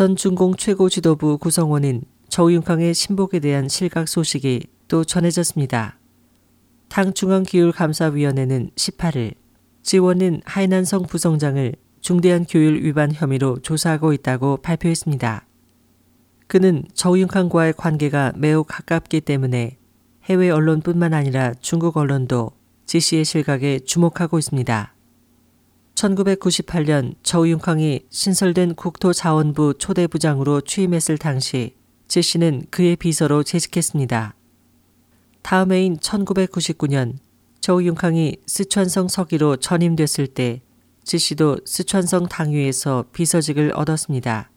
전 중공 최고 지도부 구성원인 저우융캉의 신복에 대한 실각 소식이 또 전해졌습니다. 당 중앙기율감사위원회는 18일 지원인 하이난성 부성장을 중대한 교율 위반 혐의로 조사하고 있다고 발표했습니다. 그는 저우융캉과의 관계가 매우 가깝기 때문에 해외 언론뿐만 아니라 중국 언론도 지 씨의 실각에 주목하고 있습니다. 1998년 저우융캉이 신설된 국토자원부 초대부장으로 취임했을 당시 지 씨는 그의 비서로 재직했습니다. 다음 해인 1999년 저우융캉이 스촨성 서기로 전임됐을 때지 씨도 스촨성 당위에서 비서직을 얻었습니다.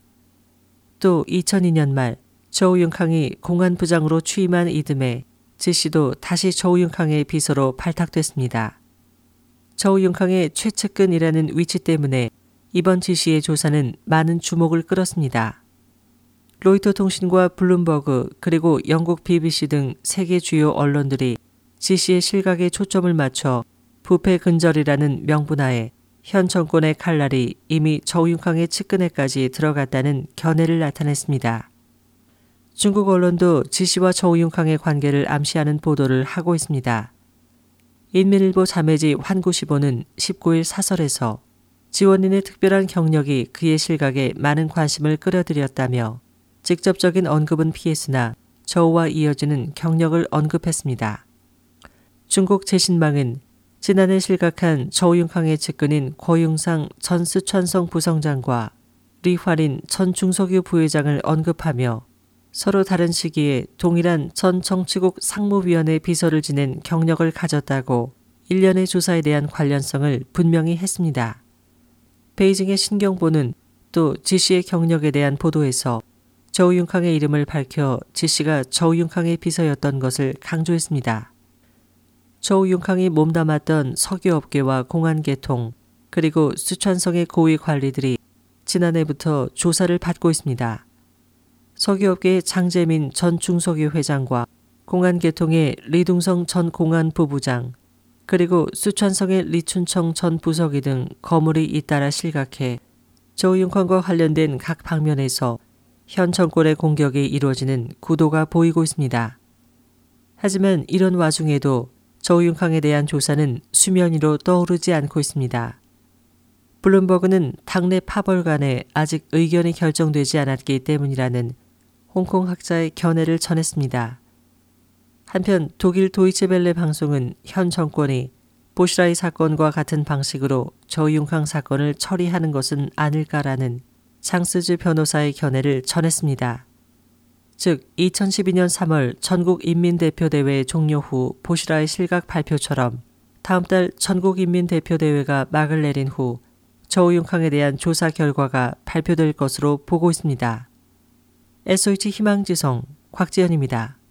또 2002년 말 저우융캉이 공안부장으로 취임한 이듬해 지 씨도 다시 저우융캉의 비서로 발탁됐습니다. 저우융캉의 최측근이라는 위치 때문에 이번 지시의 조사는 많은 주목을 끌었습니다. 로이터 통신과 블룸버그 그리고 영국 BBC 등 세계 주요 언론들이 지시의 실각에 초점을 맞춰 부패 근절이라는 명분하에 현 정권의 칼날이 이미 저우융캉의 측근에까지 들어갔다는 견해를 나타냈습니다. 중국 언론도 지시와 저우융캉의 관계를 암시하는 보도를 하고 있습니다. 인민일보 자매지 환구시보는 19일 사설에서 지원인의 특별한 경력이 그의 실각에 많은 관심을 끌어들였다며 직접적인 언급은 피했으나 저우와 이어지는 경력을 언급했습니다. 중국 재신망은 지난해 실각한 저우융캉의 측근인 고융상 전 스촨성 부성장과 리화린 전 중석유 부회장을 언급하며 서로 다른 시기에 동일한 전 정치국 상무위원회 비서를 지낸 경력을 가졌다고 일련의 조사에 대한 관련성을 분명히 했습니다. 베이징의 신경보는 또 지씨의 경력에 대한 보도에서 저우융캉의 이름을 밝혀 지씨가 저우융캉의 비서였던 것을 강조했습니다. 저우융캉이 몸담았던 석유업계와 공안계통 그리고 수천성의 고위 관리들이 지난해부터 조사를 받고 있습니다. 석유업계의 장재민 전 중석유 회장과 공안계통의 리둥성 전 공안부부장 그리고 수천성의 리춘청 전 부서기 등 거물이 잇따라 실각해 조윤권과 관련된 각 방면에서 현 정권의 공격이 이루어지는 구도가 보이고 있습니다. 하지만 이런 와중에도 조윤캉에 대한 조사는 수면 위로 떠오르지 않고 있습니다. 블룸버그는 당내 파벌 간에 아직 의견이 결정되지 않았기 때문이라는 홍콩 학자의 견해를 전했습니다. 한편 독일 도이체벨레 방송은 현 정권이 보시라이 사건과 같은 방식으로 저융캉 사건을 처리하는 것은 아닐까라는 장스즈 변호사의 견해를 전했습니다. 즉 2012년 3월 전국인민대표대회 종료 후 보시라의 실각 발표처럼 다음 달 전국인민대표대회가 막을 내린 후 저우융캉에 대한 조사 결과가 발표될 것으로 보고 있습니다. SOH 희망지성 곽지연입니다.